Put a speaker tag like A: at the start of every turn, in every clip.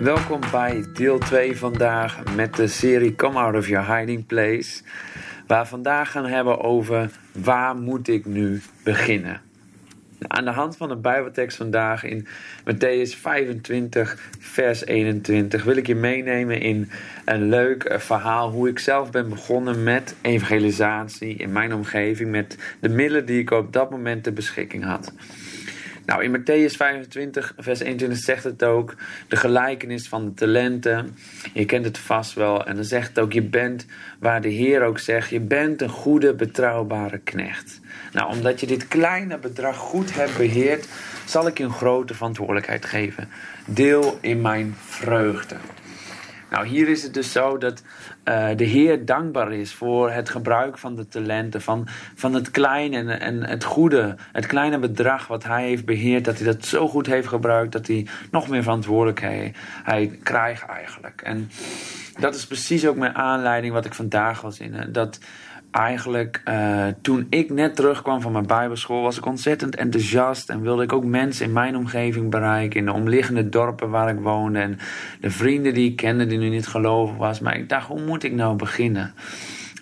A: Welkom bij deel 2 vandaag met de serie Come Out of Your Hiding Place. Waar we vandaag gaan hebben over waar moet ik nu beginnen. Aan de hand van de Bijbeltekst vandaag in Matthäus 25, vers 21 wil ik je meenemen in een leuk verhaal hoe ik zelf ben begonnen met evangelisatie in mijn omgeving met de middelen die ik op dat moment ter beschikking had. Nou, in Matthäus 25, vers 21 zegt het ook, de gelijkenis van de talenten. Je kent het vast wel. En dan zegt het ook, je bent, waar de Heer ook zegt, je bent een goede, betrouwbare knecht. Nou, omdat je dit kleine bedrag goed hebt beheerd, zal ik je een grote verantwoordelijkheid geven. Deel in mijn vreugde. Nou, hier is het dus zo dat uh, de Heer dankbaar is voor het gebruik van de talenten, van, van het kleine en, en het goede, het kleine bedrag wat Hij heeft beheerd, dat Hij dat zo goed heeft gebruikt dat Hij nog meer verantwoordelijkheid hij krijgt eigenlijk. En dat is precies ook mijn aanleiding wat ik vandaag was in. Dat eigenlijk uh, toen ik net terugkwam van mijn bijbelschool was ik ontzettend enthousiast en wilde ik ook mensen in mijn omgeving bereiken, in de omliggende dorpen waar ik woonde en de vrienden die ik kende die nu niet gelovig was. Maar ik dacht, hoe moet ik nou beginnen?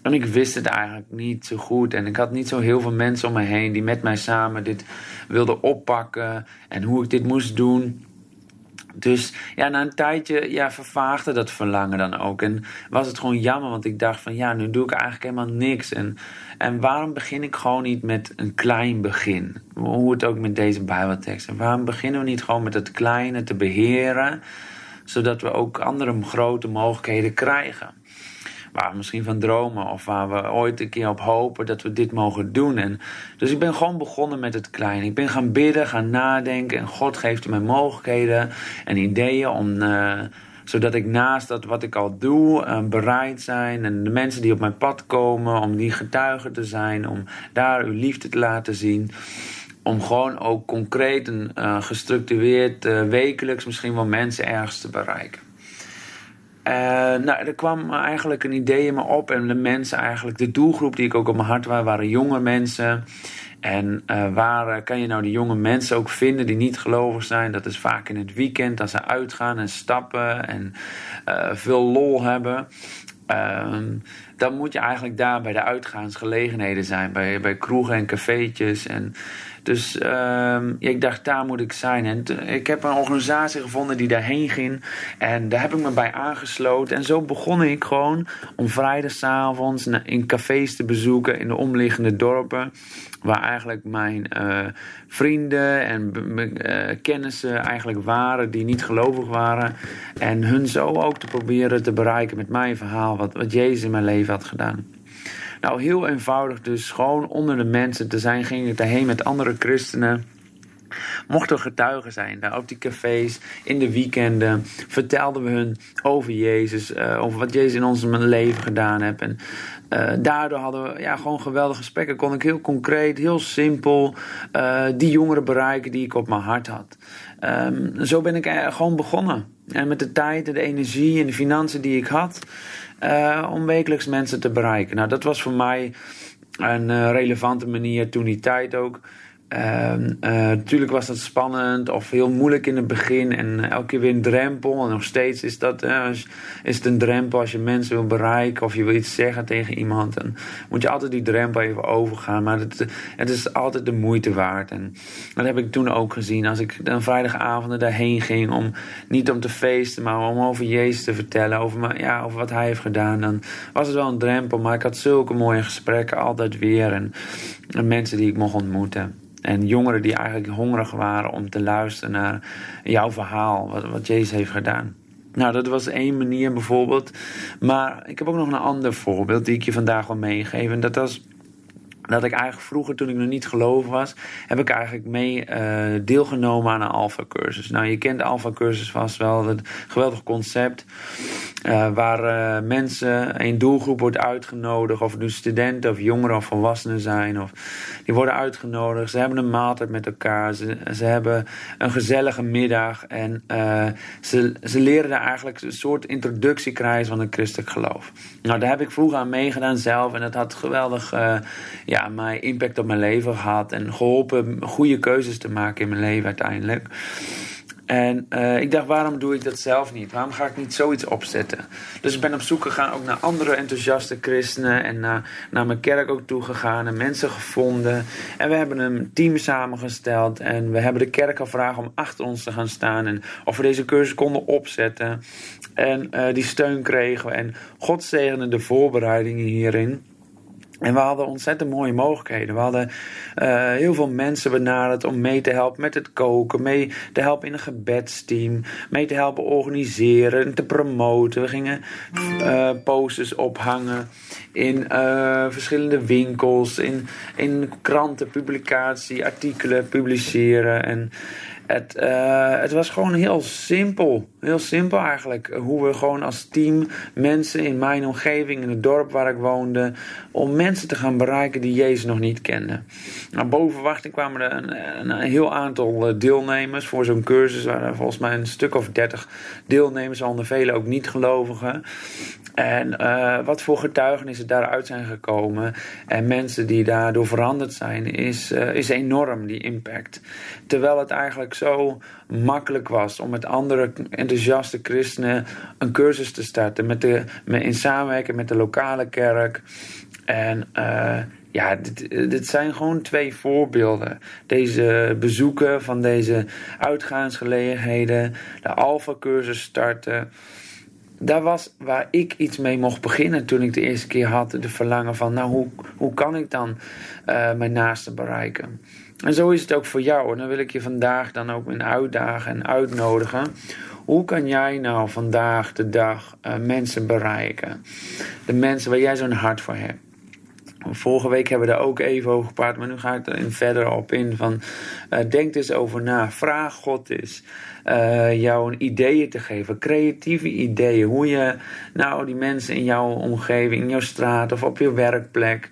A: En ik wist het eigenlijk niet zo goed. En ik had niet zo heel veel mensen om me heen die met mij samen dit wilden oppakken. En hoe ik dit moest doen. Dus ja, na een tijdje ja, vervaagde dat verlangen dan ook. En was het gewoon jammer, want ik dacht van ja, nu doe ik eigenlijk helemaal niks. En, en waarom begin ik gewoon niet met een klein begin? Hoe het ook met deze Bijbeltekst. En waarom beginnen we niet gewoon met het kleine te beheren, zodat we ook andere grote mogelijkheden krijgen? Waar we misschien van dromen of waar we ooit een keer op hopen dat we dit mogen doen. En, dus ik ben gewoon begonnen met het kleine. Ik ben gaan bidden, gaan nadenken en God geeft mij mogelijkheden en ideeën om. Uh, zodat ik naast dat wat ik al doe, uh, bereid zijn. En de mensen die op mijn pad komen, om die getuigen te zijn. Om daar uw liefde te laten zien. Om gewoon ook concreet en uh, gestructureerd, wekelijks misschien wel mensen ergens te bereiken. Uh, nou, er kwam eigenlijk een idee in me op. En de mensen eigenlijk, de doelgroep die ik ook op mijn hart was, waren jonge mensen. En uh, waar kan je nou die jonge mensen ook vinden die niet gelovig zijn? Dat is vaak in het weekend als ze uitgaan en stappen en veel lol hebben. Ehm, dan moet je eigenlijk daar bij de uitgaansgelegenheden zijn, bij, bij kroegen en cafeetjes. En dus ja, ik dacht, daar moet ik zijn. En ik heb een organisatie gevonden die daarheen ging. En daar heb ik me bij aangesloten. En zo begon ik gewoon om vrijdagavond in cafés te bezoeken in de omliggende dorpen. Waar eigenlijk mijn uh, vrienden en uh, kennissen eigenlijk waren die niet gelovig waren. En hun zo ook te proberen te bereiken met mijn verhaal, wat, wat Jezus in mijn leven had gedaan. Nou, heel eenvoudig dus. Gewoon onder de mensen te zijn. Ging ik daarheen met andere christenen. Mochten we getuigen zijn daar op die cafés, in de weekenden, vertelden we hun over Jezus, uh, over wat Jezus in ons leven gedaan heeft. En uh, daardoor hadden we ja, gewoon geweldige gesprekken. Kon ik heel concreet, heel simpel uh, die jongeren bereiken die ik op mijn hart had. Um, zo ben ik gewoon begonnen. En met de tijd en de energie en de financiën die ik had, om wekelijks mensen te bereiken. Nou, dat was voor mij een relevante manier toen die tijd ook. Natuurlijk was dat spannend of heel moeilijk in het begin en elke keer weer een drempel. En nog steeds is, dat, is het een drempel als je mensen wil bereiken of je wil iets zeggen tegen iemand. Dan moet je altijd die drempel even overgaan. Maar het, het is altijd de moeite waard. En dat heb ik toen ook gezien. Als ik dan vrijdagavonden daarheen ging om niet om te feesten, maar om over Jezus te vertellen. Over, ja, over wat hij heeft gedaan. Dan was het wel een drempel. Maar ik had zulke mooie gesprekken altijd weer. En mensen die ik mocht ontmoeten. En jongeren die eigenlijk hongerig waren om te luisteren naar jouw verhaal, wat, wat Jezus heeft gedaan. Nou, dat was één manier bijvoorbeeld. Maar ik heb ook nog een ander voorbeeld die ik je vandaag wil meegeven. En dat was dat ik eigenlijk vroeger, toen ik nog niet geloven was, heb ik eigenlijk mee uh, deelgenomen aan een Alpha-cursus. Nou, je kent de Alpha-cursus vast wel, het geweldig concept. Uh, waar uh, mensen, een doelgroep wordt uitgenodigd, of het nu studenten of jongeren of volwassenen zijn. Of, die worden uitgenodigd, ze hebben een maaltijd met elkaar, ze, ze hebben een gezellige middag. En ze, ze leren daar eigenlijk een soort introductie krijgen van een christelijk geloof. Nou, daar heb ik vroeger aan meegedaan zelf en dat had geweldig ja, ja, mij impact op mijn leven gehad. En geholpen goede keuzes te maken in mijn leven uiteindelijk. En uh, ik dacht, waarom doe ik dat zelf niet? Waarom ga ik niet zoiets opzetten? Dus ik ben op zoek gegaan ook naar andere enthousiaste christenen. En naar, naar mijn kerk ook toe gegaan. En mensen gevonden. En we hebben een team samengesteld. En we hebben de kerk gevraagd om achter ons te gaan staan. En of we deze cursus konden opzetten. En uh, die steun kregen we. En God zegende de voorbereidingen hierin. En we hadden ontzettend mooie mogelijkheden. We hadden uh, heel veel mensen benaderd om mee te helpen met het koken, mee te helpen in een gebedsteam, mee te helpen organiseren en te promoten. We gingen uh, posters ophangen in uh, verschillende winkels, in, in kranten, publicatie, artikelen publiceren. En het, uh, het was gewoon heel simpel. Heel simpel eigenlijk. Hoe we gewoon als team mensen in mijn omgeving, in het dorp waar ik woonde, om mensen te gaan bereiken die Jezus nog niet kenden. Nou, boven kwamen er een, een, heel aantal eh, deelnemers voor zo'n cursus. Er waren volgens mij een stuk of dertig deelnemers, onder velen ook niet gelovigen. En uh, wat voor getuigenissen daaruit zijn gekomen en mensen die daardoor veranderd zijn, is, is enorm, die impact. Terwijl het eigenlijk zo makkelijk was om met andere enthousiaste christenen een cursus te starten, met de, met, in samenwerking met de lokale kerk. En uh, ja, dit, dit, zijn gewoon twee voorbeelden. Deze bezoeken van deze uitgaansgelegenheden, de Alpha-cursus starten daar was waar ik iets mee mocht beginnen toen ik de eerste keer had de verlangen van, nou hoe, hoe kan ik dan uh, mijn naasten bereiken? En zo is het ook voor jou. En dan wil ik je vandaag dan ook in uitdagen en uitnodigen. Hoe kan jij nou vandaag de dag uh, mensen bereiken? De mensen waar jij zo'n hart voor hebt. Vorige week hebben we daar ook even over gepraat, maar nu ga ik er verder op in. Van, uh, denk eens over na. Vraag God eens uh, jou een ideeën te geven, creatieve ideeën. Hoe je nou die mensen in jouw omgeving, in jouw straat of op je werkplek,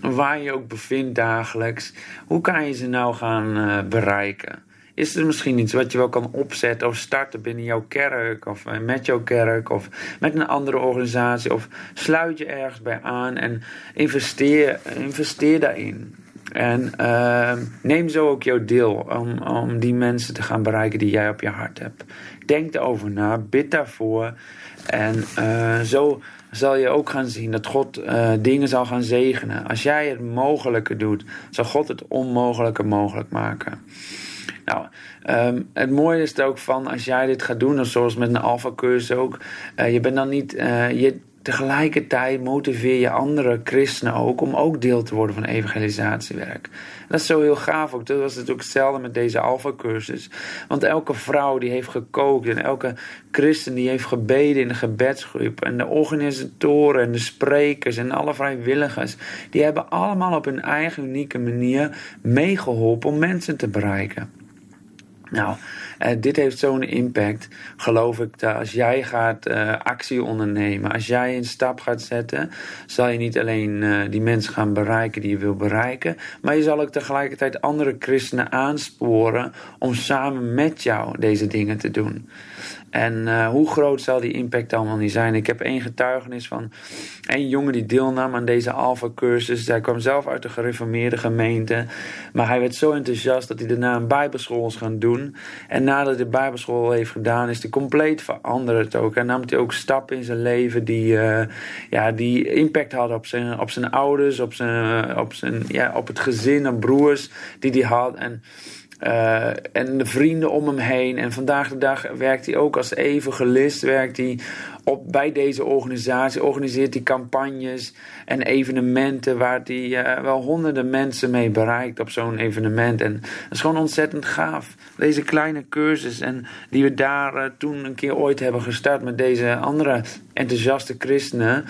A: waar je ook bevindt dagelijks, hoe kan je ze nou gaan uh, bereiken? Is er misschien iets wat je wel kan opzetten of starten binnen jouw kerk of eh, met jouw kerk of met een andere organisatie of sluit je ergens bij aan en investeer, investeer daarin. En uh, neem zo ook jouw deel om, om die mensen te gaan bereiken die jij op je hart hebt. Denk erover na, bid daarvoor. En uh, zo zal je ook gaan zien dat God uh, dingen zal gaan zegenen. Als jij het mogelijke doet, zal God het onmogelijke mogelijk maken. Nou, um, het mooie is er ook van als jij dit gaat doen, zoals met een alfa-cursus ook, uh, je bent dan niet, uh, je, tegelijkertijd motiveer je andere christenen ook om ook deel te worden van evangelisatiewerk. Dat is zo heel gaaf ook. Dat was natuurlijk hetzelfde met deze Alpha-cursus. Want elke vrouw die heeft gekookt en elke christen die heeft gebeden in de gebedsgroep. En de organisatoren en de sprekers en alle vrijwilligers. Die hebben allemaal op hun eigen unieke manier meegeholpen om mensen te bereiken. Nou, uh, dit heeft zo'n impact, geloof ik, dat als jij gaat uh, actie ondernemen, als jij een stap gaat zetten, zal je niet alleen uh, die mensen gaan bereiken die je wil bereiken, maar je zal ook tegelijkertijd andere christenen aansporen om samen met jou deze dingen te doen. En uh, hoe groot zal die impact allemaal niet zijn? Ik heb één getuigenis van één jongen die deelnam aan deze Alpha-cursus. Hij kwam zelf uit de gereformeerde gemeente. Maar hij werd zo enthousiast dat hij daarna een bijbelschool is gaan doen. En nadat hij de bijbelschool heeft gedaan, is hij compleet veranderd ook. En nam hij ook stappen in zijn leven die, uh, ja, die impact hadden op zijn, op zijn ouders, op, zijn, op, zijn, ja, op het gezin, op broers die hij had. En uh, en de vrienden om hem heen. En vandaag de dag werkt hij ook als evangelist. Werkt hij op, bij deze organisatie. Organiseert hij campagnes en evenementen. Waar hij uh, wel honderden mensen mee bereikt op zo'n evenement. En dat is gewoon ontzettend gaaf. Deze kleine cursus. En die we daar uh, toen een keer ooit hebben gestart met deze andere enthousiaste christenen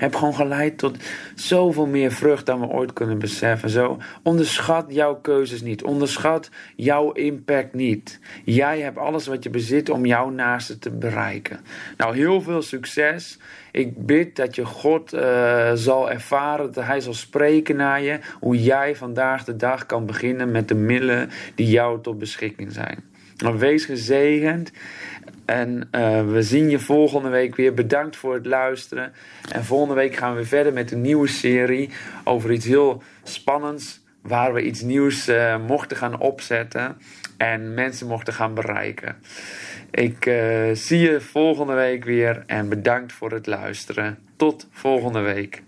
A: heb gewoon geleid tot zoveel meer vrucht dan we ooit kunnen beseffen. Zo, onderschat jouw keuzes niet. Onderschat jouw impact niet. Jij hebt alles wat je bezit om jouw naaste te bereiken. Nou, heel succes. Ik bid dat je God uh, zal ervaren, dat Hij zal spreken naar je. Hoe jij vandaag de dag kan beginnen met de middelen die jou tot beschikking zijn. Wees gezegend. En uh, we zien je volgende week weer. Bedankt voor het luisteren. En volgende week gaan we verder met een nieuwe serie over iets heel spannends. Waar we iets nieuws uh, mochten gaan opzetten en mensen mochten gaan bereiken. Ik uh, zie je volgende week weer en bedankt voor het luisteren. Tot volgende week.